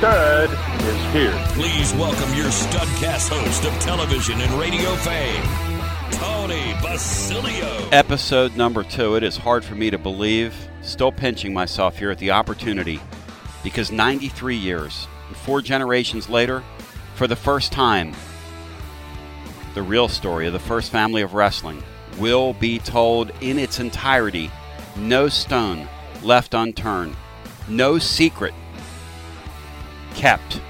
stud is here. please welcome your Studcast host of television and radio fame, Tony Basilio. episode number two. It is hard for me to believe. Still pinching myself here at the opportunity because 93 years, and four generations later, for the first time, the real story of the first family of wrestling will be told in its entirety. No stone left unturned, no secret kept.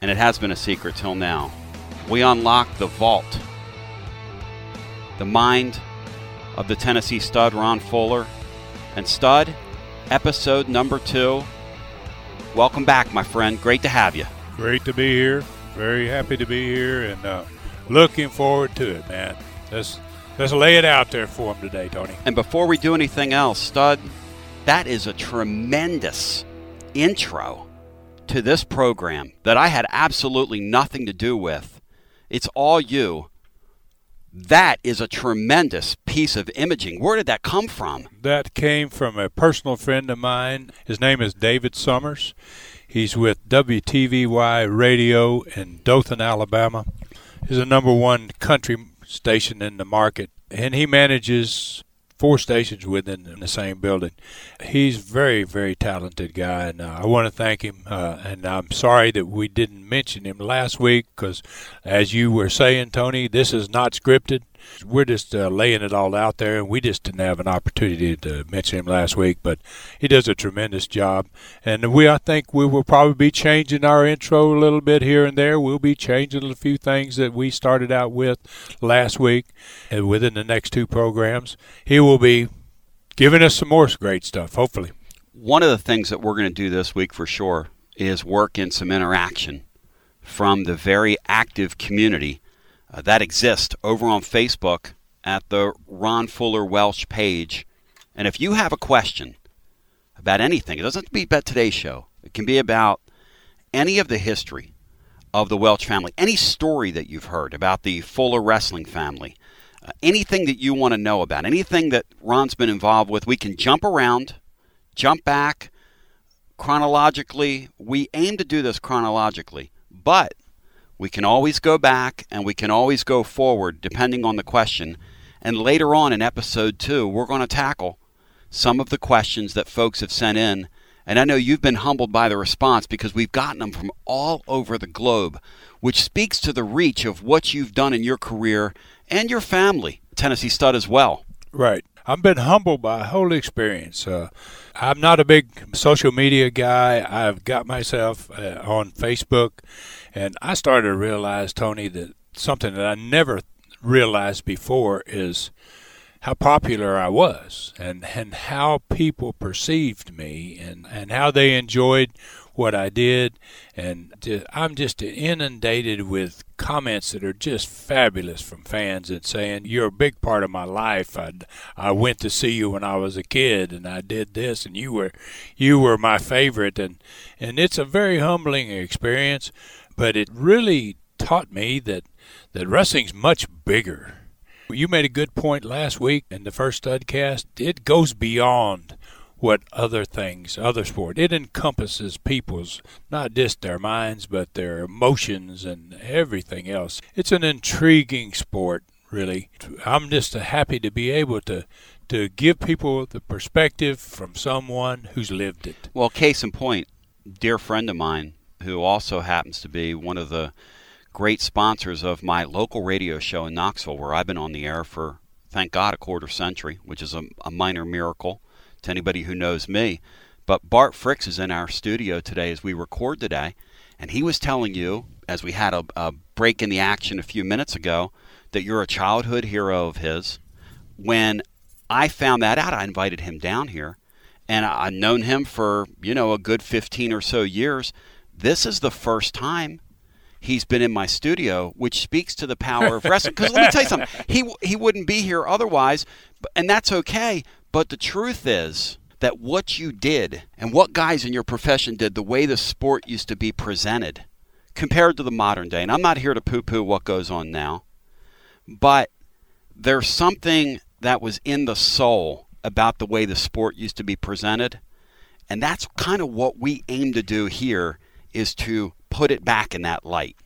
And it has been a secret till now. We unlock the vault the mind of the Tennessee stud, Ron Fuller. And stud, episode number two. Welcome back, my friend. Great to have you. Great to be here. Very happy to be here, and uh, looking forward to it, man. Let's let's lay it out there for him today, Tony. And before we do anything else, stud, that is a tremendous intro to this program that I had absolutely nothing to do with. It's all you. That is a tremendous piece of imaging. Where did that come from? That came from a personal friend of mine. His name is David Summers. He's with WTVY Radio in Dothan, Alabama. He's a number one country station in the market, and he manages four stations within the same building. He's very, very talented guy, and uh, I want to thank him. Uh, and I'm sorry that we didn't mention him last week because, as you were saying, Tony, this is not scripted. We're just uh, laying it all out there, and we just didn't have an opportunity to mention him last week. But he does a tremendous job, and we I think we will probably be changing our intro a little bit here and there. We'll be changing a few things that we started out with last week, and within the next two programs, he will be giving us some more great stuff. Hopefully, One of the things that we're going to do this week for sure is work in some interaction from the very active community uh, that exists over on Facebook at the Ron Fuller Welch page. And if you have a question about anything, it doesn't have to be about today's show, it can be about any of the history of the Welch family, any story that you've heard about the Fuller wrestling family, uh, anything that you want to know about, anything that Ron's been involved with, we can jump around, jump back chronologically. We aim to do this chronologically, but we can always go back and we can always go forward depending on the question. And later on in episode two, we're going to tackle some of the questions that folks have sent in. And I know you've been humbled by the response because we've gotten them from all over the globe, which speaks to the reach of what you've done in your career and your family, Tennessee Stud as well. Right. I've been humbled by a whole experience. Uh, I'm not a big social media guy. I've got myself uh, on Facebook, and I started to realize, Tony, that something that I never realized before is how popular I was and, and how people perceived me and, and how they enjoyed what I did. And I'm just inundated with comments that are just fabulous from fans and saying, You're a big part of my life. I, I went to see you when I was a kid and I did this and you were you were my favorite and, and it's a very humbling experience, but it really taught me that, that wrestling's much bigger. You made a good point last week in the first studcast. It goes beyond what other things, other sport. It encompasses people's not just their minds, but their emotions and everything else. It's an intriguing sport, really. I'm just happy to be able to to give people the perspective from someone who's lived it. Well, case in point, dear friend of mine who also happens to be one of the great sponsors of my local radio show in Knoxville, where I've been on the air for, thank God, a quarter century, which is a, a minor miracle to anybody who knows me. But Bart Fricks is in our studio today as we record today, and he was telling you, as we had a, a break in the action a few minutes ago, that you're a childhood hero of his. When I found that out, I invited him down here, and I've known him for, you know, a good 15 or so years. This is the first time he's been in my studio, which speaks to the power of wrestling. Because let me tell you something, he he wouldn't be here otherwise, and that's okay. But the truth is that what you did and what guys in your profession did, the way the sport used to be presented, compared to the modern day, and I'm not here to poo-poo what goes on now, but there's something that was in the soul about the way the sport used to be presented. And that's kind of what we aim to do here is to put it back in that light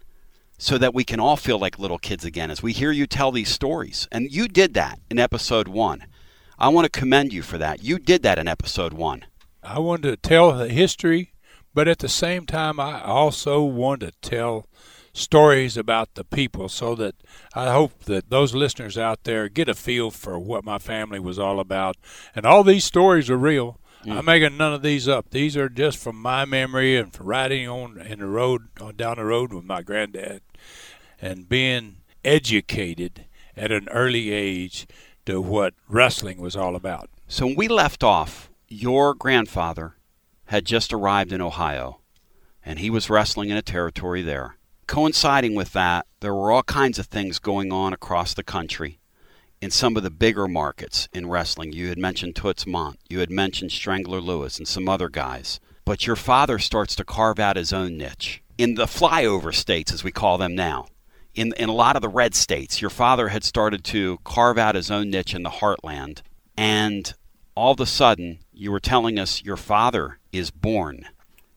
so that we can all feel like little kids again as we hear you tell these stories. And you did that in episode one. I want to commend you for that. You did that in episode one. I wanted to tell the history, but at the same time, I also want to tell stories about the people so that I hope that those listeners out there get a feel for what my family was all about. And all these stories are real. Mm. I'm making none of these up. These are just from my memory and from riding on in the road on down the road with my granddad and being educated at an early age to what wrestling was all about. So when we left off, your grandfather had just arrived in Ohio and he was wrestling in a territory there. Coinciding with that, there were all kinds of things going on across the country in some of the bigger markets in wrestling. You had mentioned Toots Mondt, you had mentioned Strangler Lewis, and some other guys. But your father starts to carve out his own niche in the flyover states, as we call them now. In, in a lot of the red states, your father had started to carve out his own niche in the heartland. And all of a sudden, you were telling us your father is born,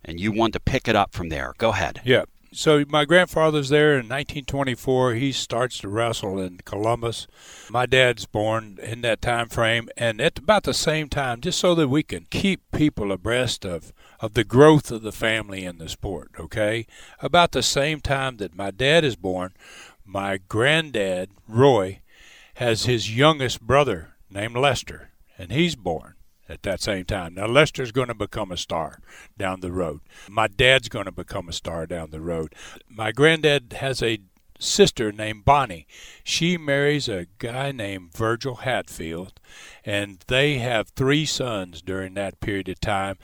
and you want to pick it up from there. Go ahead. Yeah so my grandfather's there in 1924. He starts to wrestle in Columbus. My dad's born in that time frame, and at about the same time, just so that we can keep people abreast of of the growth of the family in the sport. Okay, about the same time that my dad is born, my granddad Roy has his youngest brother named Lester, and he's born at that same time. Now, Lester's going to become a star down the road. My dad's going to become a star down the road. My granddad has a sister named Bonnie. She marries a guy named Virgil Hatfield, and they have three sons during that period of time.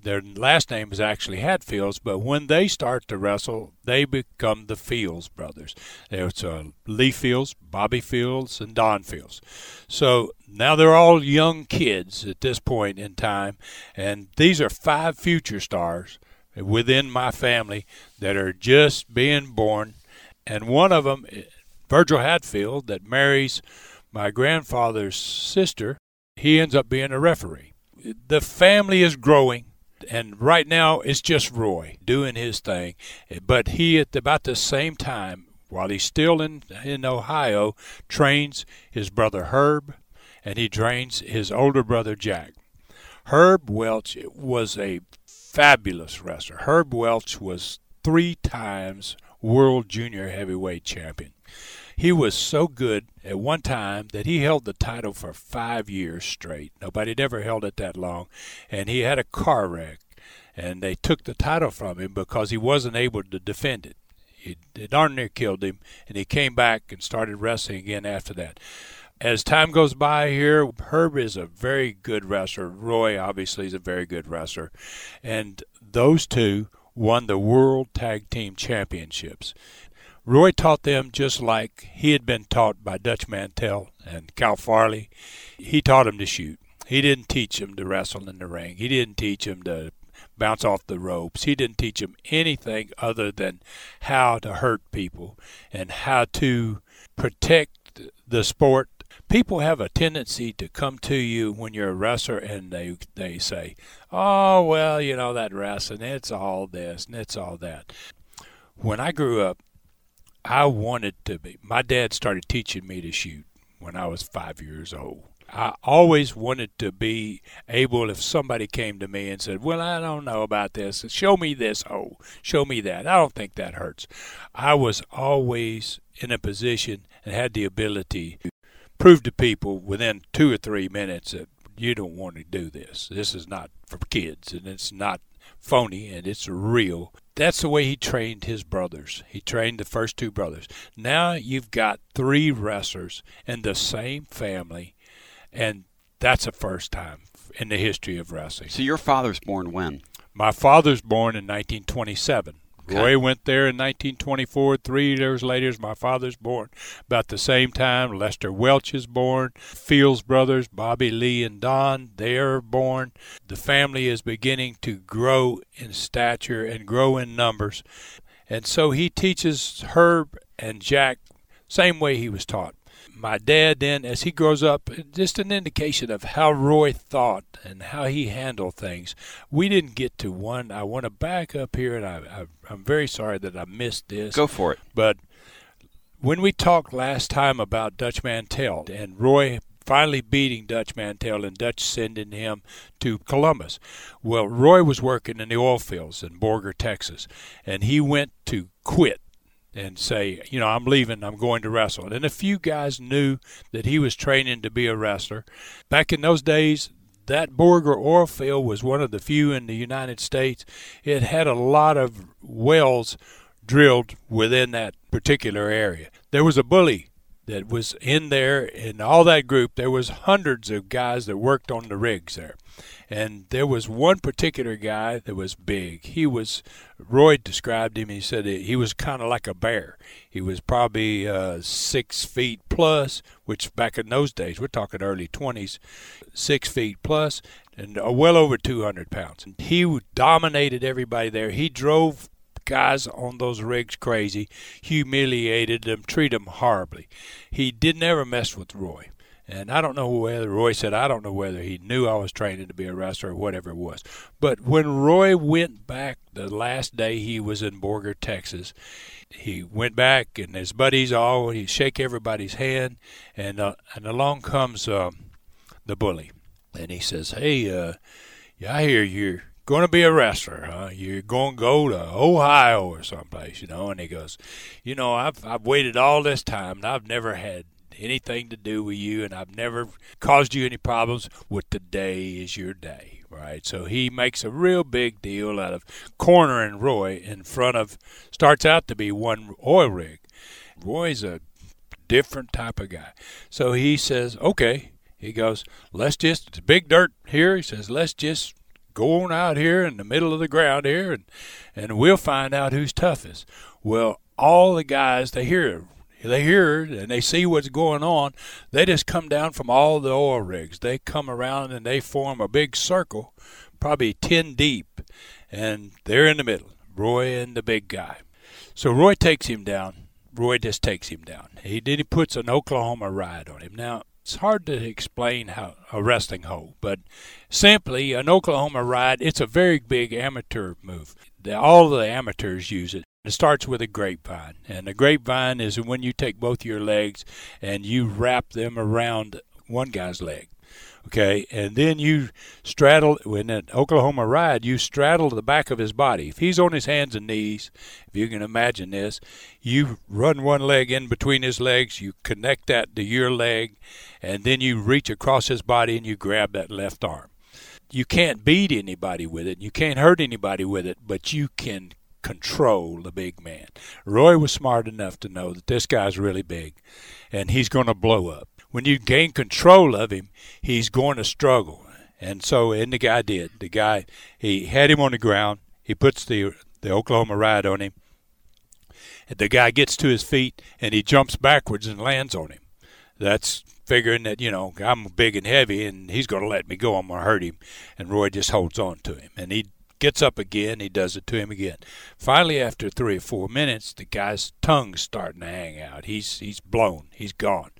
Their last name is actually Hatfields, but when they start to wrestle, they become the Fields brothers. There's uh, Lee Fields, Bobby Fields, and Don Fields. So now they're all young kids at this point in time, and these are five future stars within my family that are just being born. And one of them, Virgil Hatfield, that marries my grandfather's sister, he ends up being a referee. The family is growing and right now it's just Roy doing his thing. But he, at about the same time, while he's still in in Ohio, trains his brother Herb, and he trains his older brother Jack. Herb Welch was a fabulous wrestler. Herb Welch was three times world junior heavyweight champion. He was so good at one time that he held the title for five years straight. Nobody had ever held it that long. And he had a car wreck, and they took the title from him because he wasn't able to defend it. It, it darn near killed him, and he came back and started wrestling again after that. As time goes by here, Herb is a very good wrestler. Roy obviously is a very good wrestler. And those two won the World Tag Team Championships. Roy taught them just like he had been taught by Dutch Mantell and Cal Farley. He taught them to shoot. He didn't teach them to wrestle in the ring. He didn't teach them to bounce off the ropes. He didn't teach them anything other than how to hurt people and how to protect the sport. People have a tendency to come to you when you're a wrestler and they they say, "Oh, well, you know that wrestling, it's all this and it's all that." When I grew up, I wanted to be. My dad started teaching me to shoot when I was five years old. I always wanted to be able, if somebody came to me and said, Well, I don't know about this, show me this, oh, show me that. I don't think that hurts. I was always in a position and had the ability to prove to people within two or three minutes that you don't want to do this. This is not for kids and it's not phony and it's real. That's the way he trained his brothers. He trained the first two brothers. Now you've got three wrestlers in the same family, and that's the first time in the history of wrestling. So your father's born when? My father's born in 1927. Okay. Roy went there in 1924. Three years later, my father's born. About the same time, Lester Welch is born. Fields brothers, Bobby Lee and Don, they are born. The family is beginning to grow in stature and grow in numbers. And so he teaches Herb and Jack same way he was taught my dad then, as he grows up, just an indication of how Roy thought and how he handled things. We didn't get to one. I want to back up here, and I, I, am very sorry that I missed this. Go for it. But when we talked last time about Dutch Mantell and Roy finally beating Dutch Mantell and Dutch sending him to Columbus. Well, Roy was working in the oil fields in Borger, Texas, and he went to quit and say, you know, I'm leaving, I'm going to wrestle. And a few guys knew that he was training to be a wrestler. Back in those days, that Borger oil field was one of the few in the United States. It had a lot of wells drilled within that particular area. There was a bully that was in there in all that group there was hundreds of guys that worked on the rigs there and there was one particular guy that was big. He was, Roy described him, he said he was kind of like a bear. He was probably uh, six feet plus, which back in those days, we're talking early 20s, six feet plus, and uh, well over 200 pounds. And he dominated everybody there. He drove guys on those rigs crazy, humiliated them, treated them horribly. He didn't ever mess with Roy. And I don't know whether Roy said, I don't know whether he knew I was training to be a wrestler or whatever it was. But when Roy went back the last day he was in Borger, Texas, he went back and his buddies all, he shake everybody's hand. And, uh, and along comes um, the bully. And he says, Hey, uh, yeah, I hear you're going to be a wrestler, huh? You're going to go to Ohio or someplace, you know? And he goes, You know, I've, I've waited all this time and I've never had anything to do with you, and I've never caused you any problems. With today is your day, right? So he makes a real big deal out of cornering Roy in front of, starts out to be one oil rig. Roy's a different type of guy. So he says, okay. He goes, let's just, it's big dirt here. He says, let's just go on out here in the middle of the ground here and, and we'll find out who's toughest. Well, all the guys, they hear they hear and they see what's going on. They just come down from all the oil rigs. They come around and they form a big circle, probably 10 deep, and they're in the middle, Roy and the big guy. So Roy takes him down. Roy just takes him down. He then he puts an Oklahoma ride on him. Now it's hard to explain how a wrestling hold, but simply an Oklahoma ride. It's a very big amateur move. The, all the amateurs use it. It starts with a grapevine, and a grapevine is when you take both your legs and you wrap them around one guy's leg. Okay, and then you straddle in an Oklahoma ride. You straddle the back of his body. If he's on his hands and knees, if you can imagine this, you run one leg in between his legs. You connect that to your leg, and then you reach across his body and you grab that left arm. You can't beat anybody with it. You can't hurt anybody with it, but you can control the big man. Roy was smart enough to know that this guy's really big and he's going to blow up. When you gain control of him, he's going to struggle. And so, and the guy did. The guy, he had him on the ground. He puts the the Oklahoma ride on him. The guy gets to his feet and he jumps backwards and lands on him. That's figuring that, you know, I'm big and heavy and he's going to let me go. I'm going to hurt him. And Roy just holds on to him. And he gets up again. He does it to him again. Finally, after three or four minutes, the guy's tongue's starting to hang out. He's he's blown. He's gone.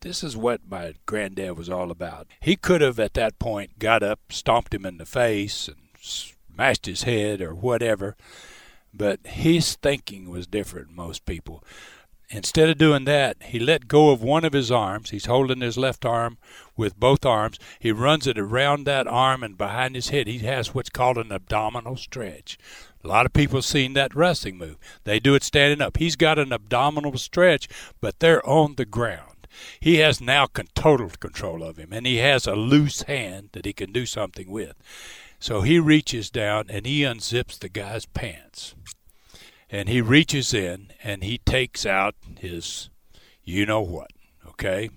This is what my granddad was all about. He could have at that point got up, stomped him in the face, and smashed his head or whatever, but his thinking was different most people. instead of doing that, he let go of one of his arms. He's holding his left arm with both arms. He runs it around that arm and behind his head. He has what's called an abdominal stretch. A lot of people seen that wrestling move. They do it standing up. He's got an abdominal stretch, but they're on the ground. He has now con- total control of him, and he has a loose hand that he can do something with. So he reaches down and he unzips the guy's pants and he reaches in and he takes out his you know what okay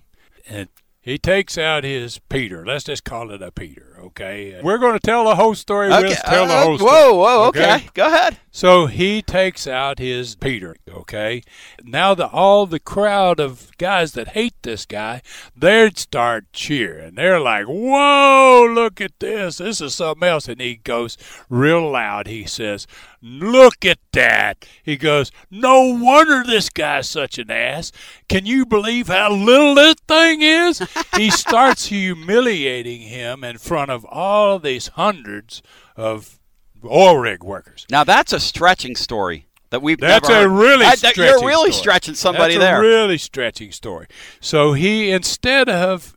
and he takes out his Peter. Let's just call it a Peter, okay? We're going to tell the whole story. Okay. We'll tell the uh, whole story. whoa, whoa, okay. Go ahead. So he takes out his Peter, okay? Now the all the crowd of guys that hate this guy, they'd start cheering. They're like, "Whoa, look at this. This is something else." And he goes real loud. He says, "Look at that." He goes, "No wonder this guy's such an ass. Can you believe how little this thing is?" he starts humiliating him in front of all these hundreds of oil rig workers. Now that's a stretching story that we've That's a really that- stretching You're really story. stretching somebody That's there. a really stretching story. So he, instead of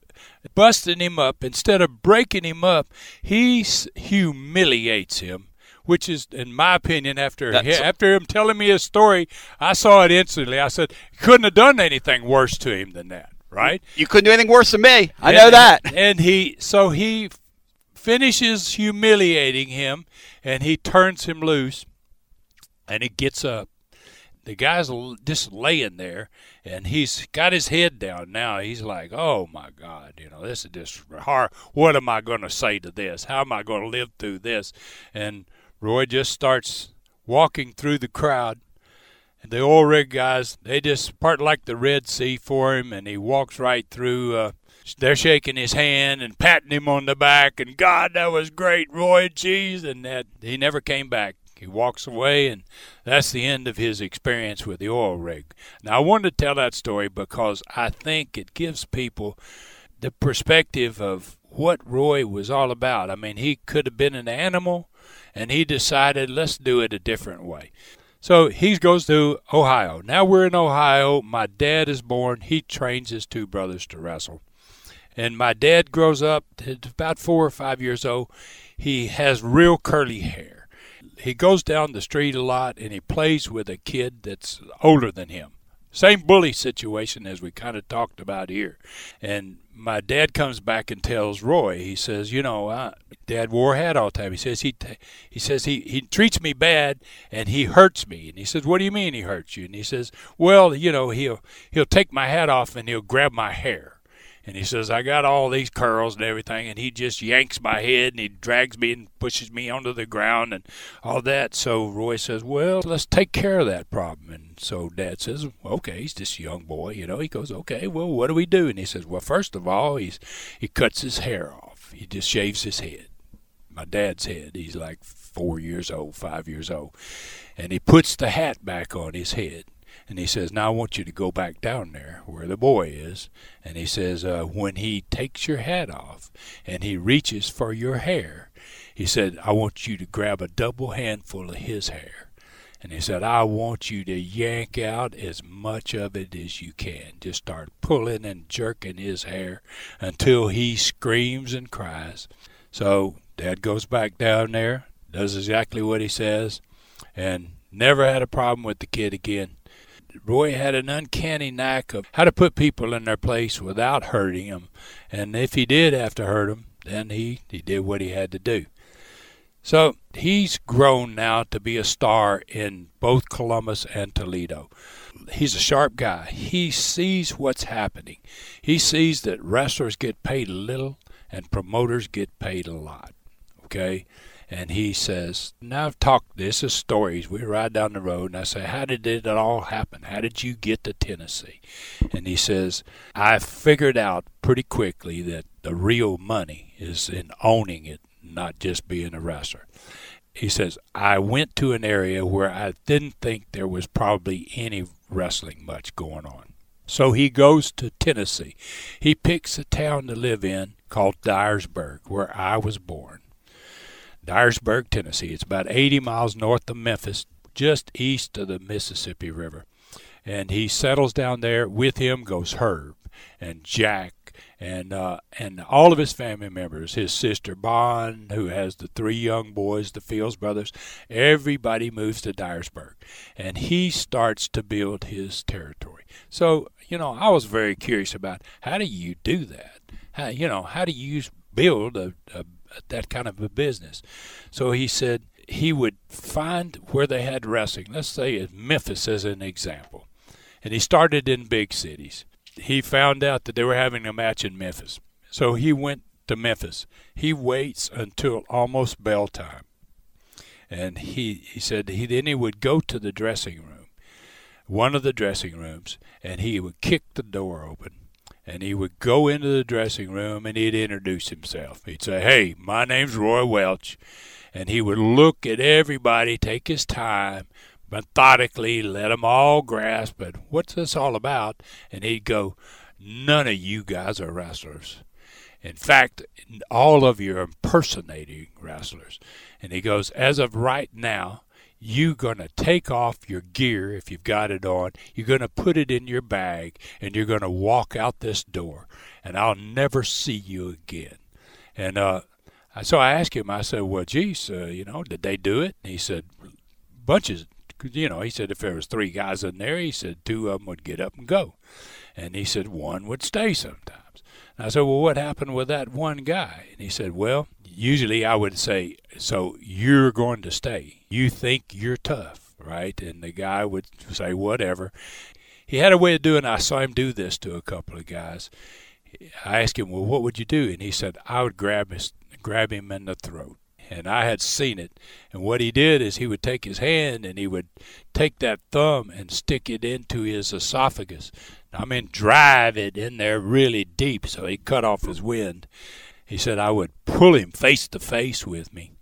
busting him up, instead of breaking him up, he s- humiliates him. Which is, in my opinion, after That's- after him telling me his story, I saw it instantly. I said, couldn't have done anything worse to him than that, right? you couldn't do anything worse than me. I And- know that. And he, so he finishes humiliating him, and he turns him loose, and he gets up. The guy's just laying there, and he's got his head down now. He's like, "Oh my God, you know, this is just hard. What am I going to say to this? How am I going to live through this?" And Roy just starts walking through the crowd, and the oil rig guys, they just part like the Red Sea for him, and he walks right through. Uh, they're shaking his hand and patting him on the back, and God, that was great, Roy. Jeez, and that he never came back. He walks away, and that's the end of his experience with the oil rig. Now, I wanted to tell that story because I think it gives people the perspective of what Roy was all about. I mean, he could have been an animal, and he decided, let's do it a different way. So he goes to Ohio. Now we're in Ohio. My dad is born. He trains his two brothers to wrestle. And my dad grows up about four or five years old. He has real curly hair. He goes down the street a lot and he plays with a kid that's older than him. Same bully situation as we kind of talked about here. And my dad comes back and tells Roy, he says, you know, I, Dad wore a hat all the time. He says he he says he he treats me bad and he hurts me. And he says, what do you mean he hurts you? And he says, well, you know, he'll he'll take my hat off and he'll grab my hair. And he says, I got all these curls and everything. And he just yanks my head and he drags me and pushes me onto the ground and all that. So Roy says, Well, let's take care of that problem. And so Dad says, Okay, he's a young boy. You know, he goes, Okay, well, what do we do? And he says, Well, first of all, he's he cuts his hair off, he just shaves his head. My dad's head. He's like four years old, five years old. And he puts the hat back on his head. And he says, Now I want you to go back down there where the boy is. And he says, uh, When he takes your hat off and he reaches for your hair, he said, I want you to grab a double handful of his hair. And he said, I want you to yank out as much of it as you can. Just start pulling and jerking his hair until he screams and cries. So Dad goes back down there, does exactly what he says, and never had a problem with the kid again. Roy had an uncanny knack of how to put people in their place without hurting them. And if he did have to hurt them, then he, he did what he had to do. So he's grown now to be a star in both Columbus and Toledo. He's a sharp guy. He sees what's happening. He sees that wrestlers get paid little and promoters get paid a lot. Okay? And he says, Now I've talked, this is stories. We ride down the road, and I say, How did it all happen? How did you get to Tennessee? And he says, I figured out pretty quickly that the real money is in owning it, not just being a wrestler. He says, I went to an area where I didn't think there was probably any wrestling much going on. So he goes to Tennessee. He picks a town to live in called Dyersburg, where I was born. Dyersburg, Tennessee. It's about 80 miles north of Memphis, just east of the Mississippi River. and he settles down there. With him goes Herb and Jack and uh, and all of his family members, his sister Bond, who has the three young boys, the Fields brothers, everybody moves to Dyersburg, and he starts to build his territory. So you know, I was very curious about how do you do that? How you know how do you build a, a that kind of a business? So he said he would find where they had wrestling. Let's say Memphis as an example, and he started in big cities he found out that they were having a match in Memphis. So he went to Memphis. He waits until almost bell time. And he, he said he then he would go to the dressing room, one of the dressing rooms, and he would kick the door open. And he would go into the dressing room and he'd introduce himself. He'd say, Hey, my name's Roy Welch. And he would look at everybody, take his time, methodically let them all grasp it. What's this all about? And he'd go, None of you guys are wrestlers. In fact, all of you are impersonating wrestlers. And he goes, As of right now, you're going to take off your gear if you've got it on. You're going to put it in your bag and you're going to walk out this door. And I'll never see you again. And uh, so I asked him, I said, Well, geez, uh, you know, did they do it? And he said, Bunches you know, he said if there was three guys in there, he said two of them would get up and go, and he said one would stay sometimes. And I said, well, what happened with that one guy? And he said, well, usually I would say, so you're going to stay. You think you're tough, right? And the guy would say, whatever. He had a way of doing. I saw him do this to a couple of guys. I asked him, well, what would you do? And he said, I would grab his, grab him in the throat and I had seen it. And what he did is he would take his hand and he would take that thumb and stick it into his esophagus. I mean, drive it in there really deep so he cut off his wind. He said I would pull him face to face with me.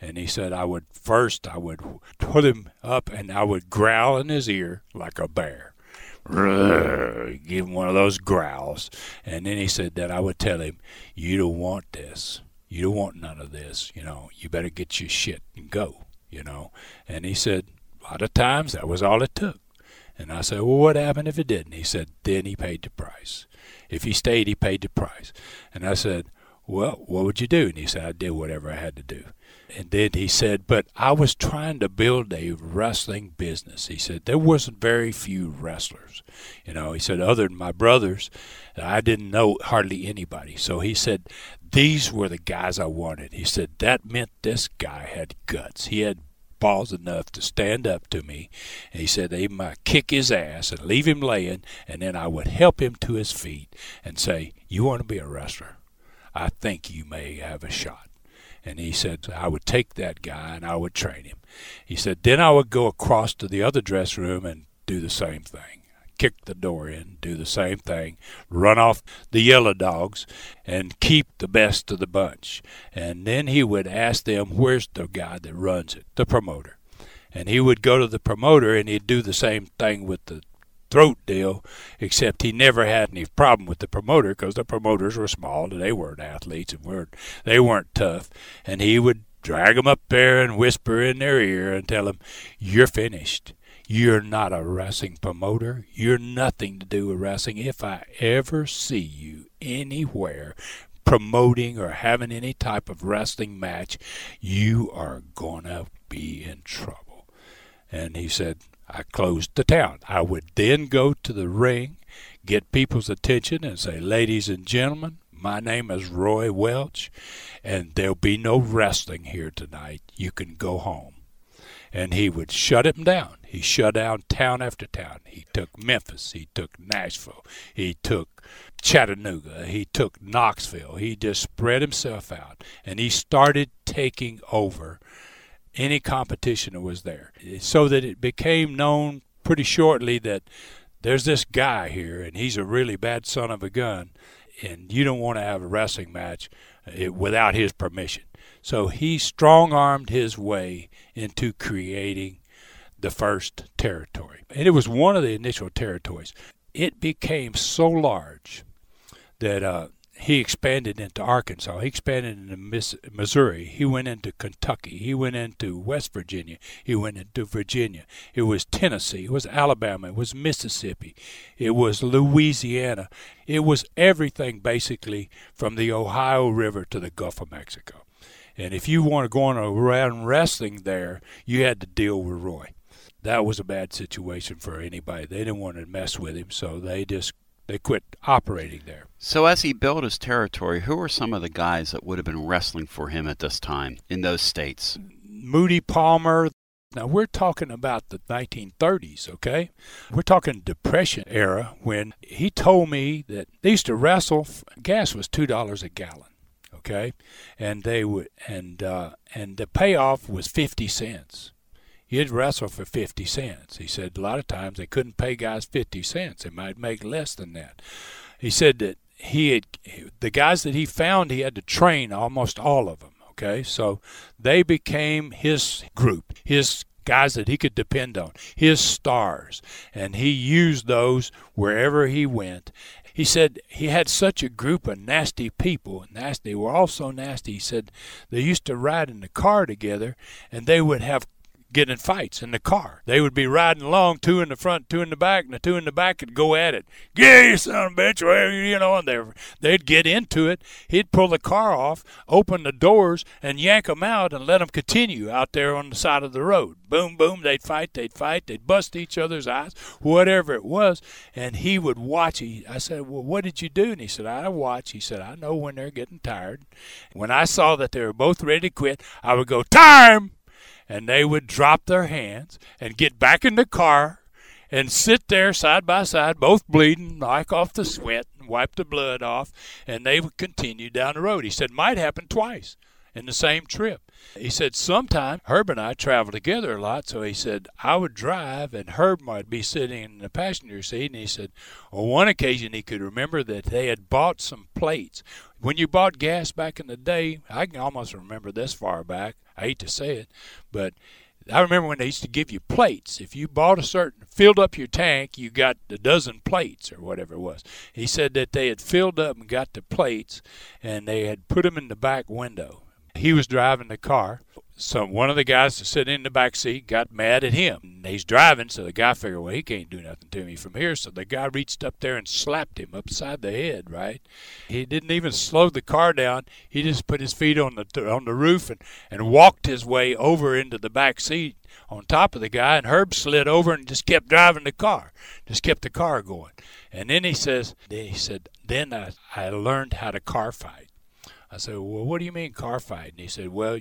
And he said I would first I would put him up and I would growl in his ear like a bear. Give him one of those growls. And then he said that I would tell him, You don't want this you don't want none of this. You know, you better get your shit and go. You know, and he said a lot of times that was all it took. And I said, well, what happened if it didn't? He said, then he paid the price. If he stayed, he paid the price. And I said, well, what would you do? And he said, I did whatever I had to do. And then he said, but I was trying to build a wrestling business. He said, there wasn't very few wrestlers. You know, he said, other than my brothers, I didn't know hardly anybody. So he said, these were the guys I wanted. He said, that meant this guy had guts. He had balls enough to stand up to me. And he said he might kick his ass and leave him laying, and then I would help him to his feet and say, You want to be a wrestler? I think you may have a shot. And he said, I would take that guy and I would train him. He said, then I would go across to the other dress room and do the same thing. Kick the door in, do the same thing, run off the yellow dogs, and keep the best of the bunch. And then he would ask them, Where's the guy that runs it? The promoter. And he would go to the promoter and he'd do the same thing with the throat deal, except he never had any problem with the promoter because the promoters were small and they weren't athletes and weren't they weren't tough, and he would drag them up there and whisper in their ear and tell them, "You're finished." You're not a wrestling promoter. You're nothing to do with wrestling. If I ever see you anywhere promoting or having any type of wrestling match, you are going to be in trouble. And he said, I closed the town. I would then go to the ring, get people's attention, and say, Ladies and gentlemen, my name is Roy Welch, and there'll be no wrestling here tonight. You can go home. And he would shut him down. He shut down town after town. He took Memphis. He took Nashville. He took Chattanooga. He took Knoxville. He just spread himself out. And he started taking over any competition was there. So that it became known pretty shortly that there's this guy here and he's a really bad son of a gun and you don't want to have a wrestling match uh, without his permission. So he strong armed his way into creating the first territory. And it was one of the initial territories. It became so large that uh, he expanded into Arkansas. He expanded into Miss, Missouri. He went into Kentucky. He went into West Virginia. He went into Virginia. It was Tennessee. It was Alabama. It was Mississippi. It was Louisiana. It was everything basically from the Ohio River to the Gulf of Mexico. And if you want to go on around wrestling there, you had to deal with Roy. That was a bad situation for anybody. They didn't want to mess with him, so they just they quit operating there. So, as he built his territory, who were some of the guys that would have been wrestling for him at this time in those states? Moody Palmer. Now, we're talking about the 1930s, okay? We're talking Depression era when he told me that they used to wrestle, gas was $2 a gallon. Okay, and they would, and uh, and the payoff was fifty cents you'd wrestle for 50 cents. He said a lot of times they couldn't pay guys 50 cents. They might make less than that. He said that he had the guys that he found he had to train almost all of them. Okay, so they became his group, his guys that he could depend on, his stars, and he used those wherever he went. He said he had such a group of nasty people, nasty, were all so nasty. He said they used to ride in the car together, and they would have get in fights in the car. They would be riding along, two in the front, two in the back, and the two in the back would go at it. Yeah, you son of a bitch, well, you know, and they they'd get into it. He'd pull the car off, open the doors, and yank them out and let them continue out there on the side of the road. Boom, boom, they'd fight, they'd fight, they'd bust each other's eyes, whatever it was, and he would watch. He, I said, well, what did you do? And he said, I watch. He said, I know when they're getting tired. When I saw that they were both ready to quit, I would go, time! And they would drop their hands and get back in the car and sit there side by side, both bleeding, like off the sweat, and wipe the blood off, and they would continue down the road. He said, might happen twice in the same trip. He said, sometime Herb and I travel together a lot, so he said, I would drive and Herb might be sitting in the passenger seat. And he said, on one occasion he could remember that they had bought some plates. When you bought gas back in the day, I can almost remember this far back. I hate to say it, but I remember when they used to give you plates. If you bought a certain, filled up your tank, you got a dozen plates or whatever it was. He said that they had filled up and got the plates, and they had put them in the back window. He was driving the car, so one of the guys sitting in the back seat got mad at him. He's driving, so the guy figured, well, he can't do nothing to me from here. So the guy reached up there and slapped him upside the head. Right? He didn't even slow the car down. He just put his feet on the on the roof and and walked his way over into the back seat on top of the guy. And Herb slid over and just kept driving the car, just kept the car going. And then he says, he said, then I I learned how to car fight. I said, well, what do you mean car fight? And he said, well,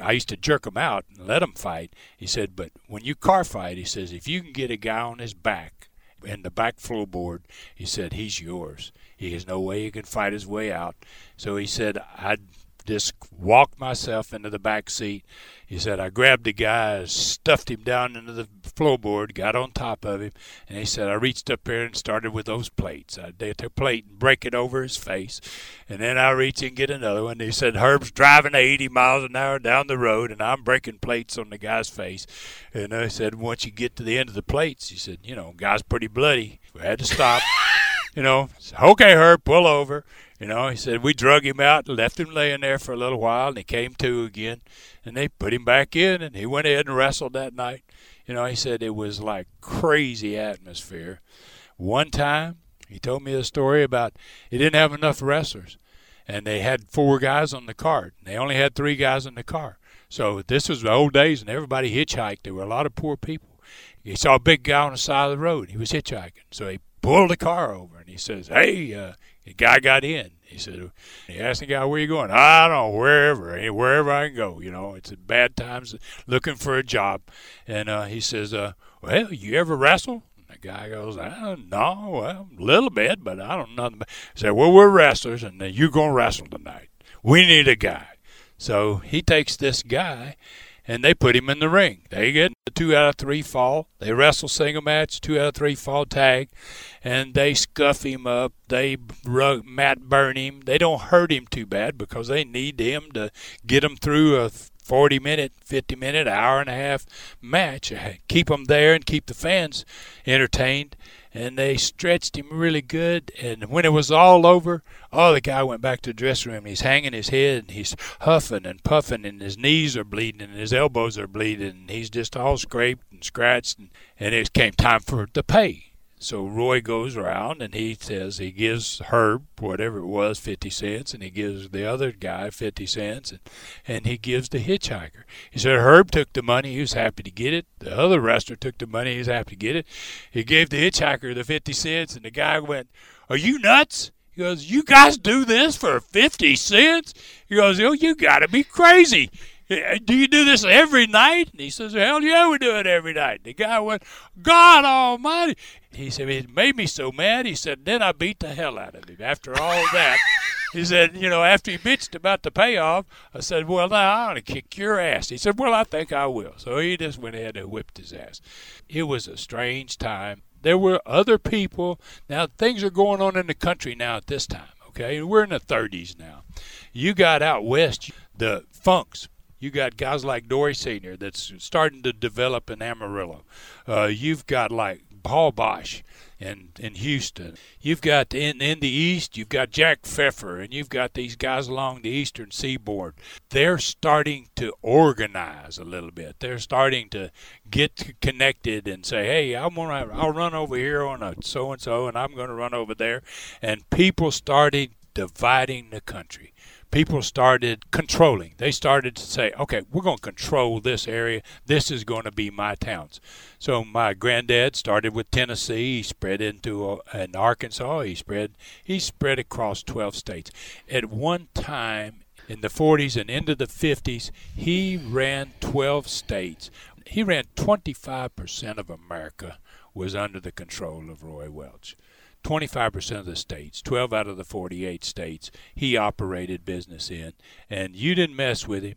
I used to jerk them out and let them fight. He said, but when you car fight, he says, if you can get a guy on his back in the back floorboard, he said, he's yours. He has no way he can fight his way out. So he said, I'd just walked myself into the back seat. He said, I grabbed the guy, stuffed him down into the floorboard, got on top of him, and he said, I reached up here and started with those plates. I'd take a plate and break it over his face, and then I reach and get another one. He said, Herb's driving 80 miles an hour down the road, and I'm breaking plates on the guy's face. And I said, once you get to the end of the plates, he said, you know, guy's pretty bloody. We had to stop. you know, okay, Herb, pull over. You know, he said we drug him out, and left him laying there for a little while, and he came to again, and they put him back in, and he went ahead and wrestled that night. You know, he said it was like crazy atmosphere. One time, he told me a story about he didn't have enough wrestlers, and they had four guys on the card. They only had three guys in the car. So this was the old days, and everybody hitchhiked. There were a lot of poor people. He saw a big guy on the side of the road. He was hitchhiking, so he pulled the car over, and he says, "Hey, uh, the guy got in. He said, he asked the guy, where you going? I don't know, wherever, wherever I can go. You know, it's bad times looking for a job. And uh, he says, uh, well, you ever wrestle? the guy goes, uh, no, well, a little bit, but I don't know. He said, well, we're wrestlers, and you're going to wrestle tonight. We need a guy. So he takes this guy, and they put him in the ring. They get the two out of three fall. They wrestle single match, two out of three fall tag, and they scuff him up. They rug, mat burn him. They don't hurt him too bad because they need him to get him through a 40 minute, 50 minute, hour and a half match. Keep them there and keep the fans entertained. And they stretched him really good. And when it was all over, oh, the guy went back to the dressing room. He's hanging his head and he's huffing and puffing, and his knees are bleeding and his elbows are bleeding. And he's just all scraped and scratched. And, and it came time for the pay. So Roy goes around and he says he gives Herb whatever it was, fifty cents, and he gives the other guy fifty cents, and, and he gives the hitchhiker. He said Herb took the money, he was happy to get it. The other wrestler took the money, he was happy to get it. He gave the hitchhiker the fifty cents, and the guy went, "Are you nuts?" He goes, "You guys do this for fifty cents?" He goes, "Oh, you got to be crazy." Do you do this every night? And he says, hell yeah, we do it every night. The guy went, God almighty. He said, it made me so mad. He said, then I beat the hell out of him. After all that, he said, you know, after he bitched about the payoff, I said, well, now I want to kick your ass. He said, well, I think I will. So he just went ahead and whipped his ass. It was a strange time. There were other people. Now, things are going on in the country now at this time, okay? We're in the 30s now. You got out west the funks, you got guys like Dory Senior that's starting to develop in Amarillo. Uh, you've got like Paul Boesch in in Houston. You've got in in the east, you've got Jack Pfeffer, and you've got these guys along the eastern seaboard. They're starting to organize a little bit. They're starting to get connected and say, "Hey, I'm gonna I'll run over here on a so and so, and I'm gonna run over there," and people started dividing the country people started controlling. They started to say, okay, we're going to control this area. This is going to be my towns. So my granddad started with Tennessee. He spread into uh, in Arkansas. He spread he spread across 12 states. At one time in the 40s and into the 50s, he ran 12 states. He ran 25% of America was under the control of Roy Welch. 25% of the states, 12 out of the 48 states, he operated business in. And you didn't mess with him.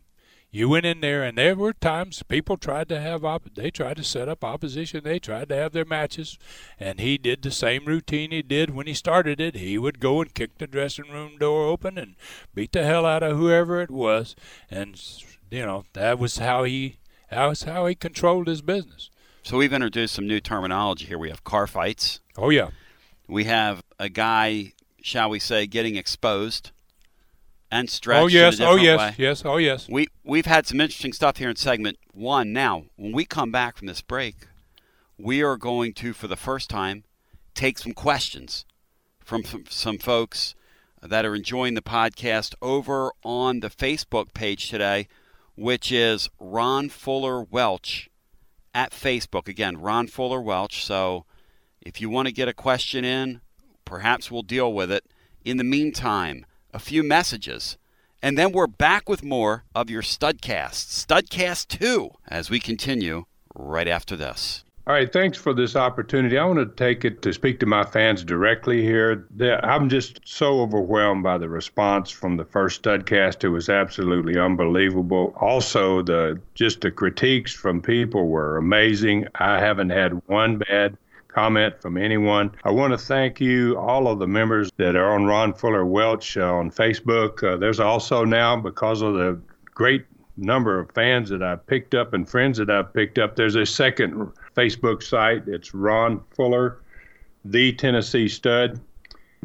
You went in there, and there were times people tried to have op- they tried to set up opposition. They tried to have their matches, and he did the same routine he did when he started it. He would go and kick the dressing room door open and beat the hell out of whoever it was, and you know that was how he that was how he controlled his business. So we've introduced some new terminology here. We have car fights. Oh yeah. We have a guy, shall we say, getting exposed and stretched. Oh yes, oh yes, way. yes, oh yes. We we've had some interesting stuff here in segment one. Now, when we come back from this break, we are going to, for the first time, take some questions from some folks that are enjoying the podcast over on the Facebook page today, which is Ron Fuller Welch at Facebook. Again, Ron Fuller Welch. So if you want to get a question in, perhaps we'll deal with it. In the meantime, a few messages. And then we're back with more of your Studcast, Studcast 2, as we continue right after this. All right, thanks for this opportunity. I want to take it to speak to my fans directly here. I'm just so overwhelmed by the response from the first Studcast. It was absolutely unbelievable. Also, the just the critiques from people were amazing. I haven't had one bad comment from anyone. I want to thank you, all of the members that are on Ron Fuller Welch uh, on Facebook. Uh, there's also now, because of the great number of fans that I've picked up and friends that I've picked up, there's a second Facebook site. It's Ron Fuller, the Tennessee Stud.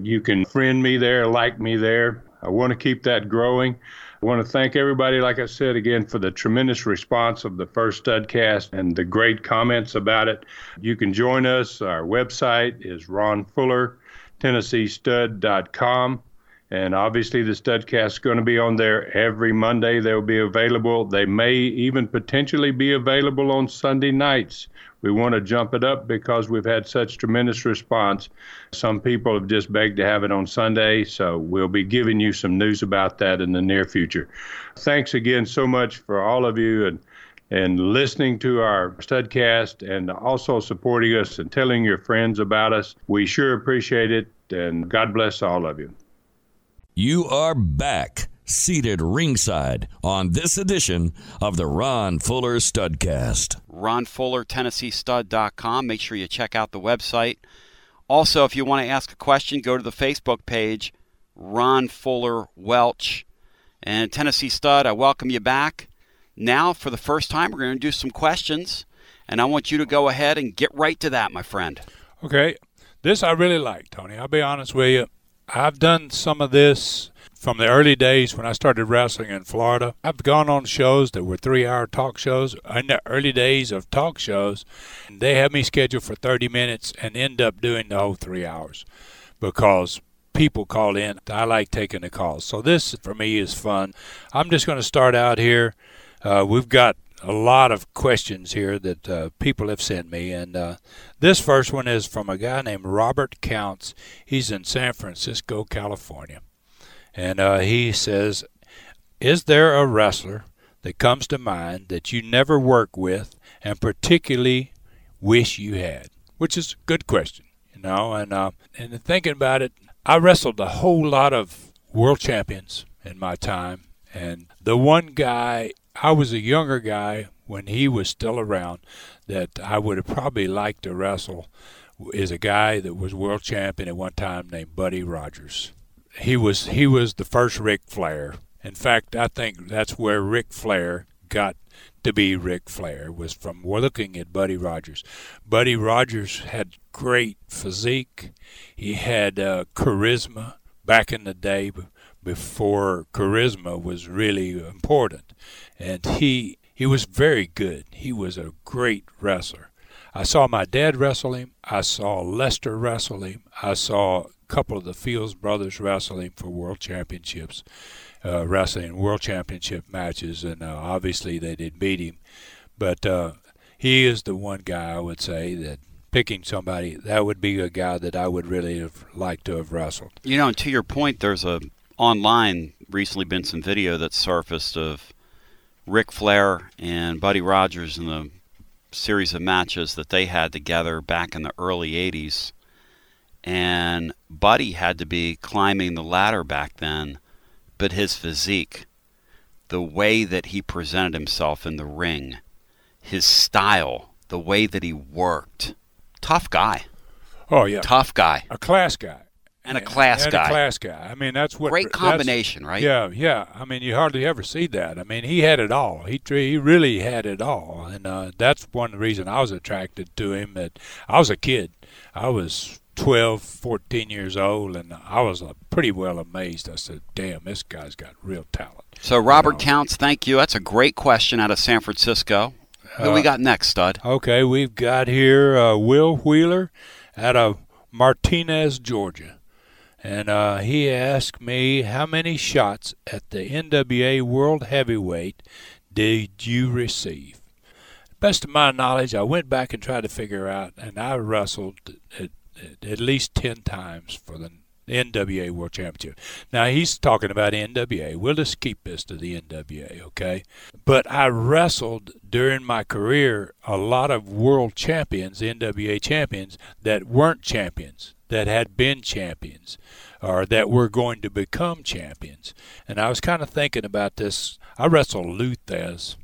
You can friend me there, like me there. I want to keep that growing. I want to thank everybody, like I said again, for the tremendous response of the first Studcast and the great comments about it. You can join us. Our website is Ron Fuller, TennesseeStud.com. And obviously, the Studcast is going to be on there every Monday. They'll be available. They may even potentially be available on Sunday nights. We want to jump it up because we've had such tremendous response. Some people have just begged to have it on Sunday, so we'll be giving you some news about that in the near future. Thanks again so much for all of you and and listening to our studcast and also supporting us and telling your friends about us. We sure appreciate it and God bless all of you. You are back seated ringside on this edition of the Ron Fuller Studcast. Ron Fuller, TennesseeStud.com. Make sure you check out the website. Also, if you want to ask a question, go to the Facebook page, Ron Fuller Welch. And Tennessee Stud, I welcome you back. now, for the first time, we're going to do some questions, and I want you to go ahead and get right to that, my friend. Okay. This I really like, Tony. I'll be honest with you. I've done some of this from the early days when I started wrestling in Florida. I've gone on shows that were three hour talk shows. In the early days of talk shows, they have me scheduled for 30 minutes and end up doing the whole three hours because people call in. I like taking the calls. So this for me is fun. I'm just going to start out here. Uh, we've got a lot of questions here that uh, people have sent me, and uh, this first one is from a guy named Robert Counts. He's in San Francisco, California, and uh, he says, "Is there a wrestler that comes to mind that you never work with, and particularly wish you had?" Which is a good question, you know. And uh, and thinking about it, I wrestled a whole lot of world champions in my time, and the one guy I was a younger guy when he was still around that I would have probably liked to wrestle is a guy that was world champion at one time named Buddy Rogers. He was he was the first Ric Flair. In fact, I think that's where Ric Flair got to be Ric Flair was from looking at Buddy Rogers. Buddy Rogers had great physique. He had uh, charisma back in the day before charisma was really important and he he was very good. He was a great wrestler. I saw my dad wrestle him. I saw Lester wrestle him. I saw couple of the Fields brothers wrestling for world championships, uh, wrestling world championship matches, and uh, obviously they did beat him. But uh, he is the one guy I would say that picking somebody that would be a guy that I would really have liked to have wrestled. You know, and to your point, there's a online recently been some video that surfaced of Ric Flair and Buddy Rogers in the series of matches that they had together back in the early 80s. And Buddy had to be climbing the ladder back then, but his physique, the way that he presented himself in the ring, his style, the way that he worked, tough guy. Oh, yeah. Tough guy. A class guy and a class and guy. a class guy. I mean, that's what great combination, right? Yeah, yeah. I mean, you hardly ever see that. I mean, he had it all. He he really had it all, and uh, that's one reason I was attracted to him. That I was a kid. I was 12, 14 years old, and I was uh, pretty well amazed. I said, "Damn, this guy's got real talent." So, Robert you know? Counts, thank you. That's a great question out of San Francisco. Who uh, we got next, Stud? Okay, we've got here uh, Will Wheeler out of Martinez, Georgia and uh, he asked me how many shots at the NWA World Heavyweight did you receive. Best of my knowledge, I went back and tried to figure out, and I wrestled at, at, least ten times for the NWA World Championship. Now he's talking about NWA. We'll just keep this to the NWA, okay? But I wrestled during my career a lot of world champions, NWA champions that weren't champions that had been champions or that were going to become champions. And I was kind of thinking about this. I wrestled Lou Thesz.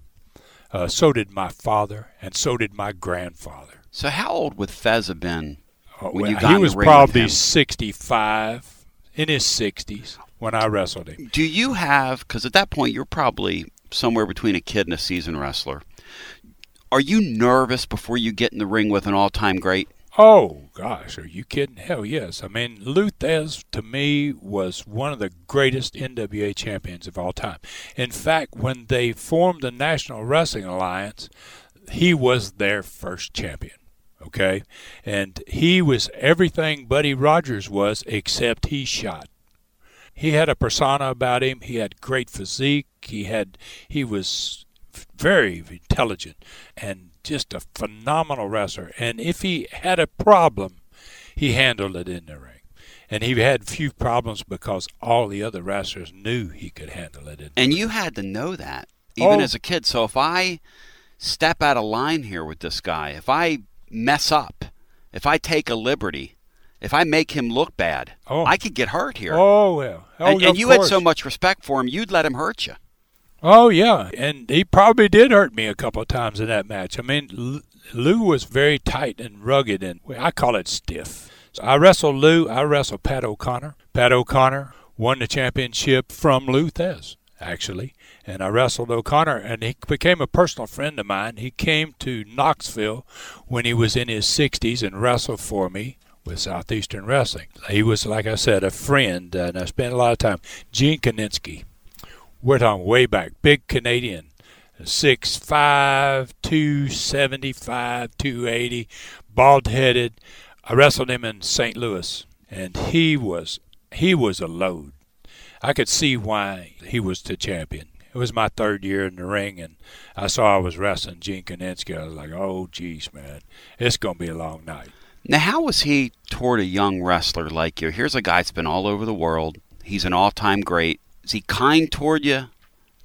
Uh, so did my father, and so did my grandfather. So how old would Thesz have been uh, when well, you got He was probably 65, in his 60s when I wrestled him. Do you have, because at that point you're probably somewhere between a kid and a seasoned wrestler. Are you nervous before you get in the ring with an all-time great? Oh gosh, are you kidding? Hell yes. I mean, Lou Thesz to me was one of the greatest NWA champions of all time. In fact, when they formed the National Wrestling Alliance, he was their first champion. Okay, and he was everything Buddy Rogers was, except he shot. He had a persona about him. He had great physique. He had he was very intelligent and just a phenomenal wrestler. And if he had a problem, he handled it in the ring. And he had few problems because all the other wrestlers knew he could handle it. In. And you had to know that even oh. as a kid. So if I step out of line here with this guy, if I mess up, if I take a liberty, if I make him look bad, oh. I could get hurt here. Oh well. Oh, and, and you course. had so much respect for him, you'd let him hurt you. Oh yeah, and he probably did hurt me a couple of times in that match. I mean, Lou was very tight and rugged, and I call it stiff. So I wrestled Lou. I wrestled Pat O'Connor. Pat O'Connor won the championship from Lou Thesz, actually, and I wrestled O'Connor, and he became a personal friend of mine. He came to Knoxville when he was in his 60s and wrestled for me with Southeastern Wrestling. He was, like I said, a friend, and I spent a lot of time. Gene Kiniski, we're talking way back, big Canadian, six five, two seventy five, two eighty, bald headed. I wrestled him in St. Louis, and he was he was a load. I could see why he was the champion. It was my third year in the ring, and I saw I was wrestling Gene Kiniski. I was like, "Oh, geez, man, it's gonna be a long night." Now, how was he toward a young wrestler like you? Here's a guy that's been all over the world. He's an all-time great. Is he kind toward you?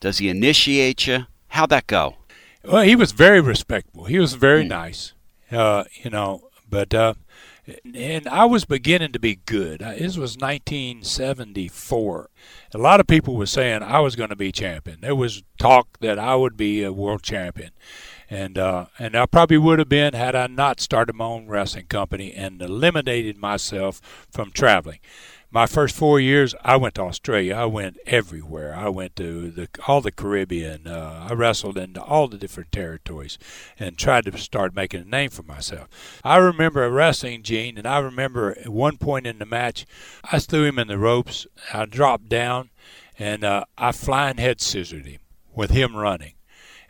Does he initiate you? How'd that go? Well, he was very respectful. He was very mm. nice. Uh, you know, but uh, and I was beginning to be good. This was 1974. A lot of people were saying I was going to be champion. There was talk that I would be a world champion, and uh, and I probably would have been had I not started my own wrestling company and eliminated myself from traveling my first four years, I went to Australia. I went everywhere. I went to the, all the Caribbean. Uh, I wrestled in all the different territories and tried to start making a name for myself. I remember wrestling Gene, and I remember at one point in the match, I threw him in the ropes. I dropped down, and uh, I flying head scissored him with him running.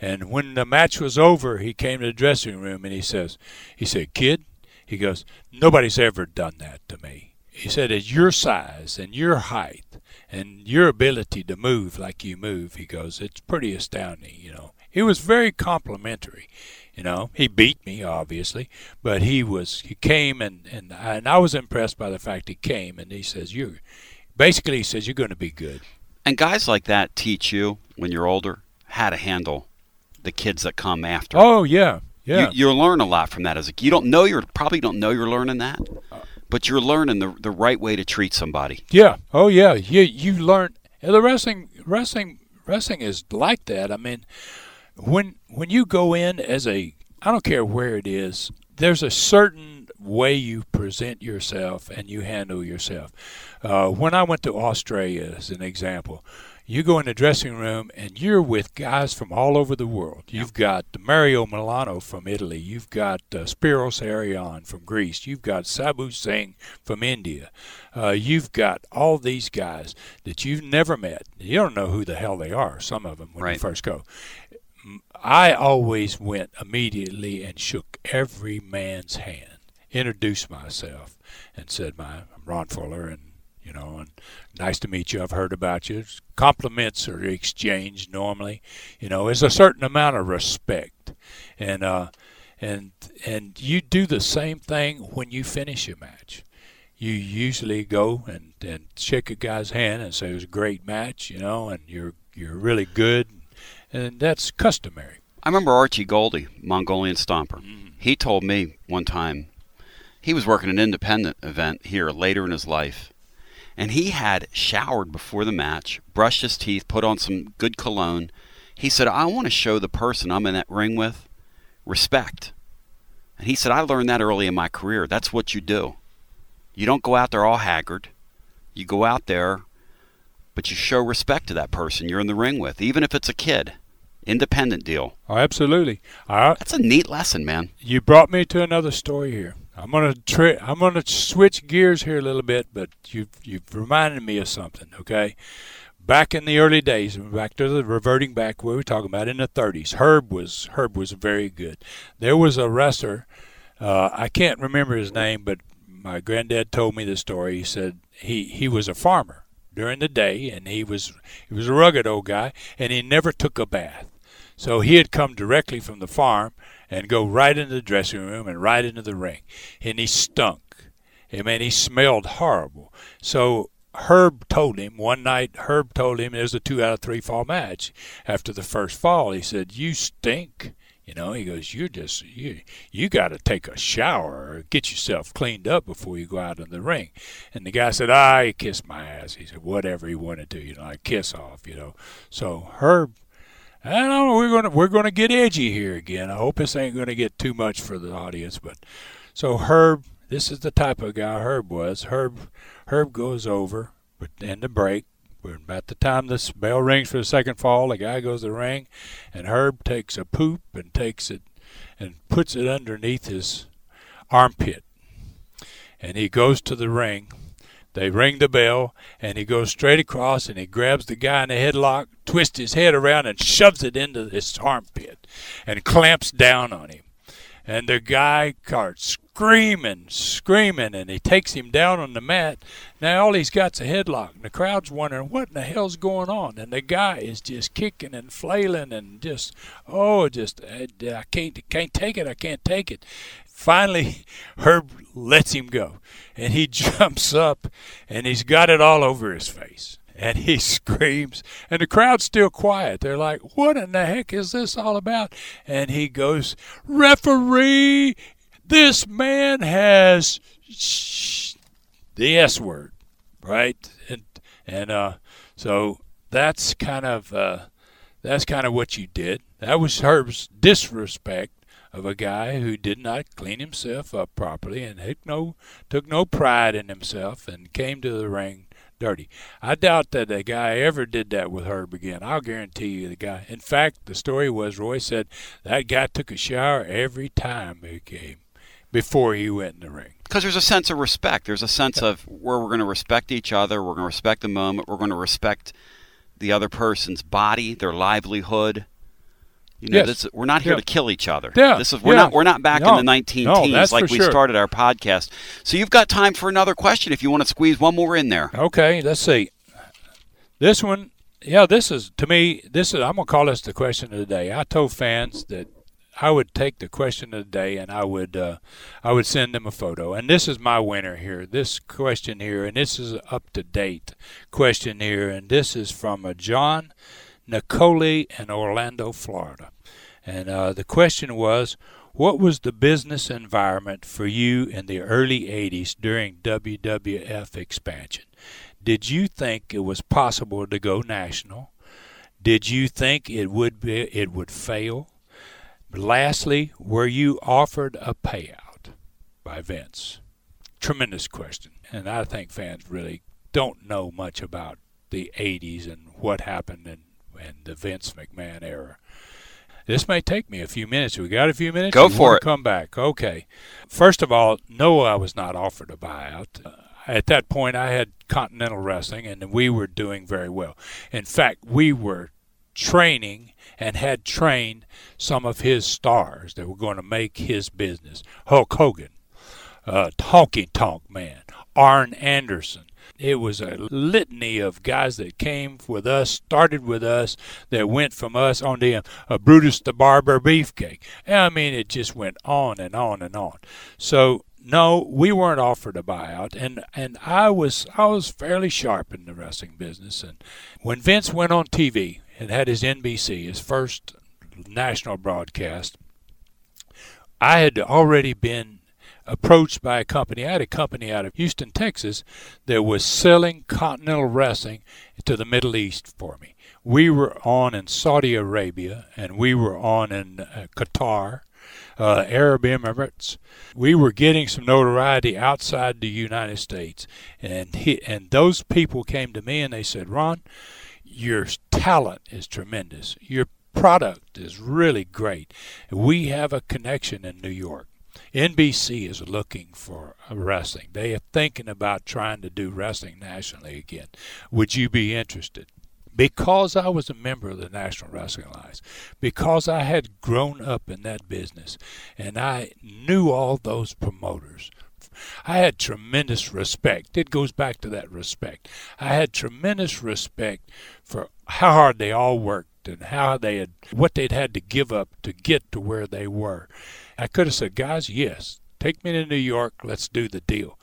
And when the match was over, he came to the dressing room and he says, he said, kid, he goes, nobody's ever done that to me he said, at your size and your height and your ability to move like you move, he goes, it's pretty astounding, you know. He was very complimentary, you know. He beat me, obviously, but he was, he came and, and, I, and I was impressed by the fact he came and he says, you, basically he says, you're going to be good. And guys like that teach you, when you're older, how to handle the kids that come after. Oh, yeah. Yeah. You, you learn a lot from that as a you don't know you're probably don't know you're learning that. Uh, But you're learning the the right way to treat somebody. Yeah. Oh yeah. You you learn the wrestling wrestling wrestling is like that. I mean, when when you go in as a I don't care where it is, there's a certain way you present yourself and you handle yourself. Uh, when I went to Australia, as an example, you go in the dressing room and you're with guys from all over the world. You've got Mario Milano from Italy. You've got uh, Spiros Arion from Greece. You've got Sabu Singh from India. Uh, you've got all these guys that you've never met. You don't know who the hell they are, some of them, when right. you first go. I always went immediately and shook every man's hand, introduced myself, and said, "My I'm Ron Fuller, and you know, and nice to meet you. I've heard about you. Compliments are exchanged normally. You know, there's a certain amount of respect, and uh, and and you do the same thing when you finish a match. You usually go and, and shake a guy's hand and say it was a great match, you know, and you're you're really good, and that's customary. I remember Archie Gouldie, Mongolian Stomper. Mm-hmm. He told me one time he was working an independent event here later in his life, and he had showered before the match, brushed his teeth, put on some good cologne. He said, I want to show the person I'm in that ring with respect. And he said, I learned that early in my career. That's what you do. You don't go out there all haggard. You go out there, but you show respect to that person you're in the ring with, even if it's a kid. Independent deal. Oh, absolutely. That's a neat lesson, man. You brought me to another story here. I'm gonna tri- I'm gonna switch gears here a little bit, but you've you've reminded me of something. Okay, back in the early days, back to the reverting back we were talking about in the 30s. Herb was Herb was very good. There was a wrestler, uh, I can't remember his name, but my granddad told me the story. He said he he was a farmer during the day, and he was he was a rugged old guy, and he never took a bath. So he had come directly from the farm and go right into the dressing room and right into the ring. And he stunk. I mean, he smelled horrible. So Herb told him one night, Herb told him it was a two out of three fall match. After the first fall, he said, You stink. You know, he goes, You're just, you, you got to take a shower or get yourself cleaned up before you go out in the ring. And the guy said, I kiss my ass. He said, Whatever he wanted to, you know, I kiss off, you know. So Herb I don't know. We're gonna we're gonna get edgy here again. I hope this ain't gonna get too much for the audience. But so Herb, this is the type of guy Herb was. Herb Herb goes over but in the break, About the time this bell rings for the second fall, the guy goes to the ring, and Herb takes a poop and takes it and puts it underneath his armpit. And he goes to the ring. They ring the bell, and he goes straight across and he grabs the guy in the headlock, twists his head around, and shoves it into his armpit and clamps down on him. And the guy starts screaming, screaming, and he takes him down on the mat. Now all he's got's a headlock, and the crowd's wondering what in the hell's going on. And the guy is just kicking and flailing and just, oh, just I, I can't, can't take it, I can't take it. Finally, Herb lets him go, and he jumps up, and he's got it all over his face and he screams and the crowd's still quiet they're like what in the heck is this all about and he goes referee this man has the S word, right? And and uh, so that's kind of uh, that's kind of what you did. That was Herb's disrespect of a guy who did not clean himself up properly and took no took no pride in himself and came to the ring dirty. I doubt that a guy ever did that with Herb again. I'll guarantee you the guy. In fact, the story was Roy said that guy took a shower every time he came before he went in the ring. Because there's a sense of respect. There's a sense of where we're going to respect each other. We're going to respect the moment. We're going to respect the other person's body, their livelihood. You know, Yes. this, we're not here Yeah. to kill each other. Yeah. This is we're Yeah. not we're not back No. in the 19 No, teens like we sure. started our podcast. So you've got time for another question if you want to squeeze one more in there. Okay, let's see. This one, yeah, this is to me. This is I'm gonna call this the question of the day. I told fans that I would take the question of the day and I would uh, I would send them a photo. And this is my winner here. This question here, and this is up to date question here, and this is from a John Nicoli in Orlando, Florida. And uh, the question was, what was the business environment for you in the early 80s during WWF expansion? Did you think it was possible to go national? Did you think it would be it would fail? Lastly, were you offered a payout by Vince? Tremendous question. And I think fans really don't know much about the 80s and what happened in, in the Vince McMahon era. This may take me a few minutes. We got a few minutes. Go for it. Come back. Okay. First of all, no, I was not offered a buyout. Uh, at that point, I had Continental Wrestling, and we were doing very well. In fact, we were training and had trained some of his stars that were going to make his business. Hulk Hogan, uh, Honky Tonk Man, Arn Anderson. It was a litany of guys that came with us, started with us, that went from us on to uh, Brutus the Barber Beefcake. I mean, it just went on and on and on. So no, we weren't offered a buyout, and and I was I was fairly sharp in the wrestling business. And when Vince went on TV and had his NBC, his first national broadcast, I had already been approached by a company. I had a company out of Houston, Texas, that was selling Continental Wrestling to the Middle East for me. We were on in Saudi Arabia, and we were on in uh, Qatar, uh, Arab Emirates. We were getting some notoriety outside the United States, and he, and those people came to me and they said, "Ron, your talent is tremendous. Your product is really great. We have a connection in New York. NBC is looking for wrestling. They are thinking about trying to do wrestling nationally again. Would you be interested? Because I was a member of the National Wrestling Alliance, because I had grown up in that business, and I knew all those promoters, I had tremendous respect. It goes back to that respect. I had tremendous respect for how hard they all worked and how they had what they'd had to give up to get to where they were. I could have said, guys, yes, take me to New York, let's do the deal.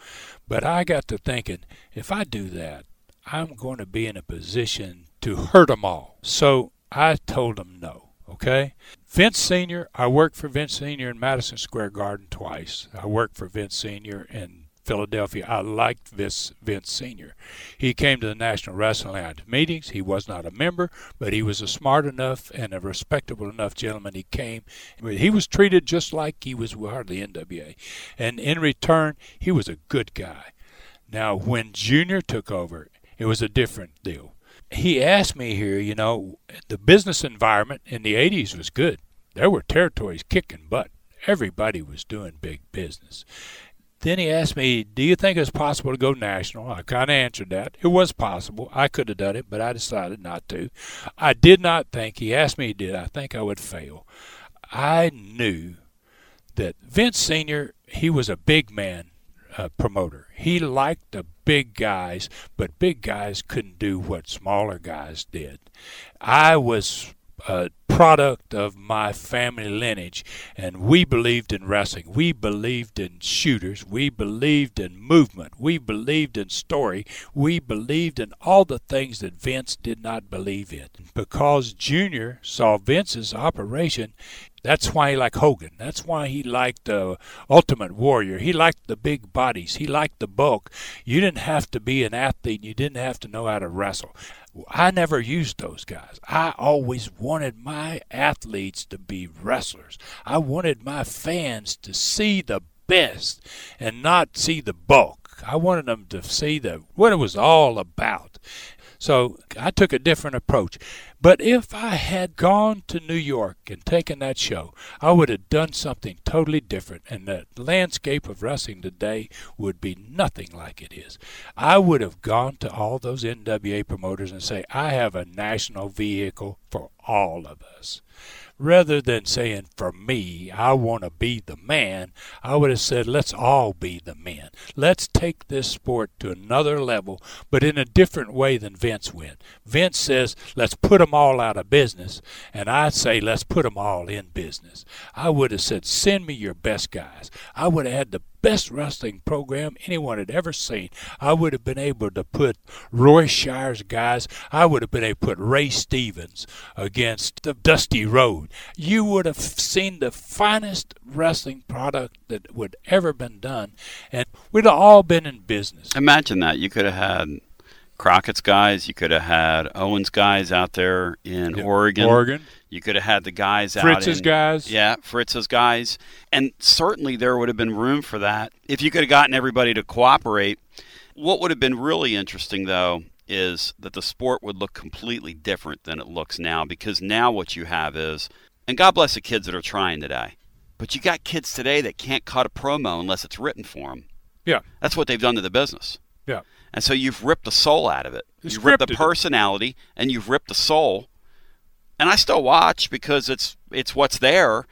But I got to thinking, if I do that, I'm going to be in a position to hurt them all. So I told them no. Okay, Vince Senior. I worked for Vince Senior in Madison Square Garden twice. I worked for Vince Senior in Philadelphia. I liked Vince, Vince Senior. He came to the National Wrestling Alliance meetings. He was not a member, but he was a smart enough and a respectable enough gentleman. He came. He was treated just like he was of NWA, and in return, he was a good guy. Now, when Junior took over, it was a different deal. he asked me here, you know, the business environment in the 80s was good. There were territories kicking butt. Everybody was doing big business. Then he asked me, Do you think it's possible to go national? I kind of answered that. It was possible. I could have done it, but I decided not to. I did not think, he asked me, Did I think I would fail? I knew that Vince Sr., he was a big man uh, promoter. He liked the big guys, but big guys couldn't do what smaller guys did. I was a product of my family lineage, and we believed in wrestling. We believed in shooters. We believed in movement. We believed in story. We believed in all the things that Vince did not believe in. Because Junior saw Vince's operation, that's why he liked Hogan. That's why he liked the Ultimate Warrior. He liked the big bodies. He liked the bulk. You didn't have to be an athlete. You didn't have to know how to wrestle. I never used those guys. I always wanted my athletes to be wrestlers. I wanted my fans to see the best and not see the bulk. I wanted them to see the what it was all about. So I took a different approach. But if I had gone to New York and taken that show, I would have done something totally different, and the landscape of wrestling today would be nothing like it is. I would have gone to all those NWA promoters and say, I have a national vehicle for all of us rather than saying, for me, I want to be the man, I would have said, let's all be the men. Let's take this sport to another level, but in a different way than Vince went. Vince says, let's put them all out of business, and I say, let's put them all in business. I would have said, send me your best guys. I would have had the best wrestling program anyone had ever seen. I would have been able to put Roy Shire's guys, I would have been able to put Ray Stevens against the Dusty Rhodes. You would have seen the finest wrestling product that would ever been done, and we'd have all been in business. Imagine that. You could have had Crockett's guys. You could have had Owen's guys out there in Yeah, Oregon. Oregon. You could have had the guys out Fritz's guys. Yeah, Fritz's guys. And certainly there would have been room for that if you could have gotten everybody to cooperate. What would have been really interesting, though, is that the sport would look completely different than it looks now because now what you have is, and God bless the kids that are trying today, but you got kids today that can't cut a promo unless it's written for them. Yeah. That's what they've done to the business. Yeah. And so you've ripped the soul out of it. It's You've ripped the personality and you've ripped the soul. And I still watch because it's it's what's there,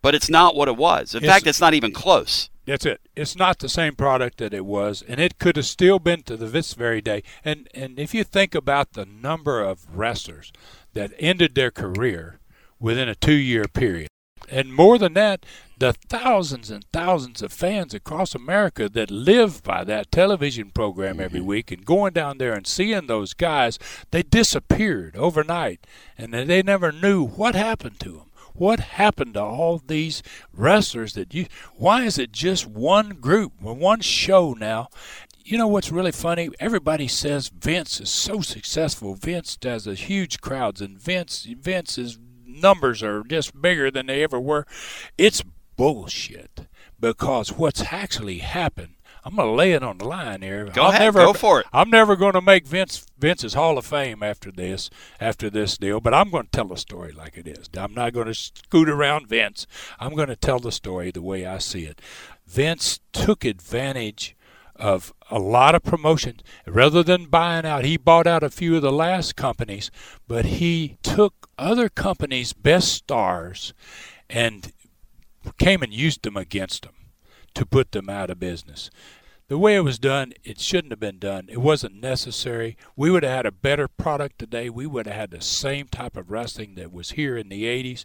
but it's not what it was. In It's- fact, it's not even close. That's it. It's not the same product that it was, and it could have still been to the, this very day. And and if you think about the number of wrestlers that ended their career within a two-year period, and more than that, the thousands and thousands of fans across America that live by that television program every mm-hmm. week and going down there and seeing those guys, they disappeared overnight, and they never knew what happened to them. What happened to all these wrestlers that you why is it just one group one show now? You know what's really funny? Everybody says vince is so successful. Vince does a huge crowds and vince vince's numbers are just bigger than they ever were it's bullshit because what's actually happened I'm gonna lay it on the line here. Go I'll ahead, never, go for it. I'm never going to make Vince Vince's Hall of Fame after this after this deal, but I'm going to tell the story like it is. I'm not going to scoot around Vince. I'm going to tell the story the way I see it. Vince took advantage of a lot of promotions rather than buying out. He bought out a few of the last companies, but he took other companies' best stars and came and used them against them to put them out of business. The way it was done, it shouldn't have been done. It wasn't necessary. We would have had a better product today. We would have had the same type of wrestling that was here in the 80s.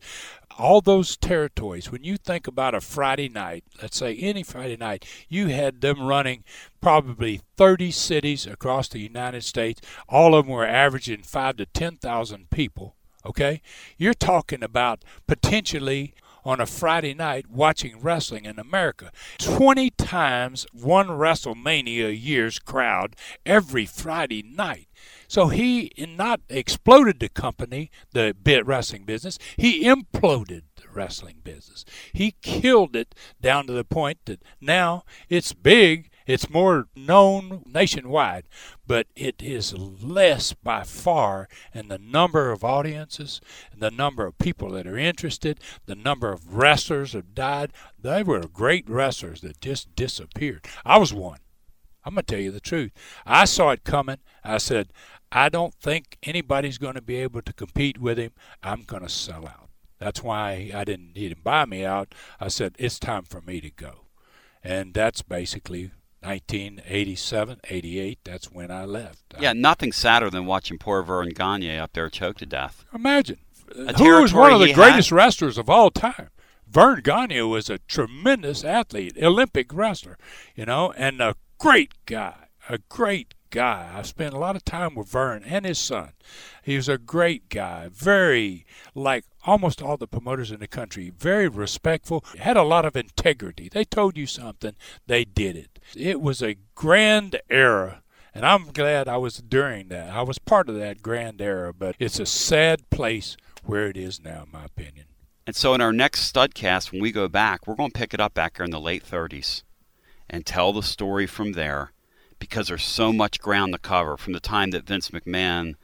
All those territories, when you think about a Friday night, let's say any Friday night, you had them running probably 30 cities across the United States. All of them were averaging 5 to 10,000 people. Okay? You're talking about potentially on a Friday night watching wrestling in America. 20 times one WrestleMania year's crowd every Friday night. So he not exploded the company, the bit wrestling business, he imploded the wrestling business. He killed it down to the point that now it's big It's more known nationwide, but it is less by far in the number of audiences, the number of people that are interested, the number of wrestlers have died. They were great wrestlers that just disappeared. I was one. I'm going to tell you the truth. I saw it coming. I said, I don't think anybody's going to be able to compete with him. I'm going to sell out. That's why I didn't need him buy me out. I said, it's time for me to go. And that's basically 1987, 88. That's when I left. Yeah, nothing sadder than watching poor Verne Gagne up there choked to death. Imagine. Who was one of the greatest had. wrestlers of all time? Verne Gagne was a tremendous athlete, Olympic wrestler, you know, and a great guy, a great guy. I spent a lot of time with Verne and his son. He was a great guy, very like almost all the promoters in the country, very respectful, had a lot of integrity. They told you something, they did it. It was a grand era. And I'm glad I was during that. I was part of that grand era, but it's a sad place where it is now, in my opinion. And so, in our next studcast, when we go back, we're going to pick it up back here in the late 30s and tell the story from there because there's so much ground to cover from the time that Vince McMahon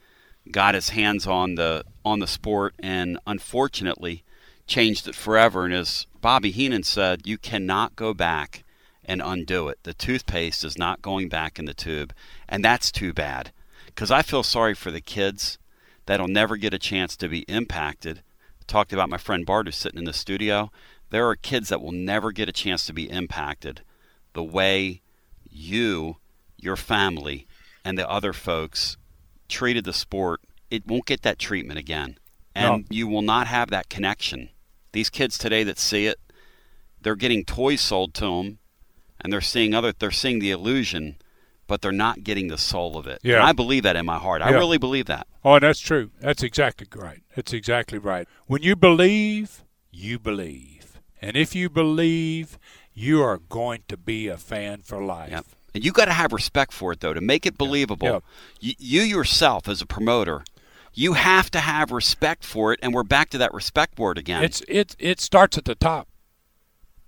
got his hands on the on the sport and unfortunately changed it forever. And as Bobby Heenan said, you cannot go back and undo it. The toothpaste is not going back in the tube, and that's too bad. Because I feel sorry for the kids that'll never get a chance to be impacted. I talked about my friend Bart who's sitting in the studio. There are kids that will never get a chance to be impacted the way you your family and the other folks treated the sport, it won't get that treatment again. And no. you will not have that connection. These kids today that see it, they're getting toys sold to them and they're seeing other they're seeing the illusion but they're not getting the soul of it. Yeah. And I believe that in my heart. I really believe that. Oh, that's true. That's exactly right. That's exactly right. When you believe, you believe. And if you believe, you are going to be a fan for life. Yep. And you got to have respect for it, though, to make it believable. Yep. You, you yourself, as a promoter, you have to have respect for it, and we're back to that respect word again. It's it it starts at the top.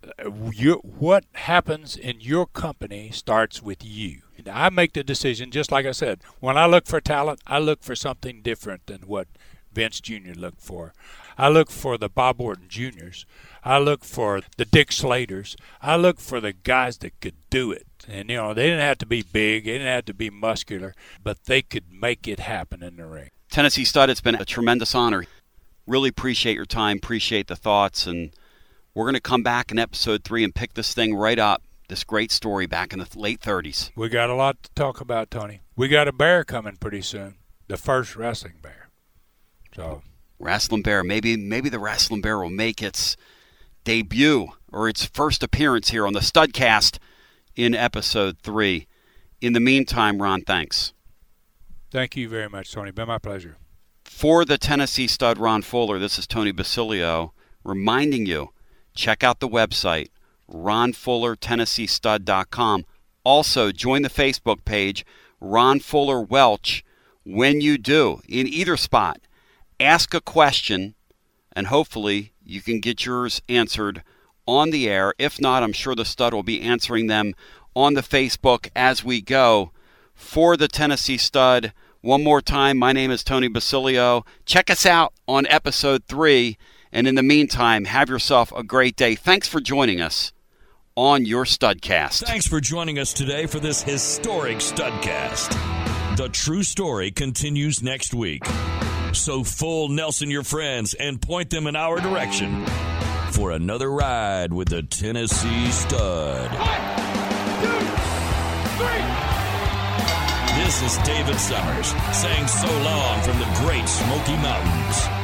Uh, you, what happens in your company starts with you. I make the decision, just like I said. When I look for talent, I look for something different than what Vince Jr. looked for. I look for the Bob Orton Juniors. I look for the Dick Slaters. I look for the guys that could do it. And, you know, they didn't have to be big, they didn't have to be muscular, but they could make it happen in the ring. Tennessee Stud, it's been a tremendous honor. Really appreciate your time, appreciate the thoughts, and we're going to come back in episode three and pick this thing right up. This great story back in the late 30s. We got a lot to talk about, Tony. We got a bear coming pretty soon, the first wrestling bear. So, wrestling bear. Maybe maybe the wrestling bear will make its debut or its first appearance here on the Studcast in episode three. In the meantime, Ron, thanks. Thank you very much, Tony. Been my pleasure. For the Tennessee stud Ron Fuller, this is Tony Basilio reminding you check out the website ronfullertennesseestud.com. Also, join the Facebook page Ron Fuller Welch. When you do, in either spot, ask a question, and hopefully you can get yours answered on the air. If not, I'm sure the stud will be answering them on the Facebook as we go. For the Tennessee stud, one more time, my name is Tony Basilio. Check us out on episode three. And in the meantime, have yourself a great day. Thanks for joining us on your Studcast. Thanks for joining us today for this historic Studcast. The true story continues next week. So full Nelson your friends and point them in our direction for another ride with the Tennessee Stud. One, two, three. This is David Summers saying so long from the great Smoky Mountains.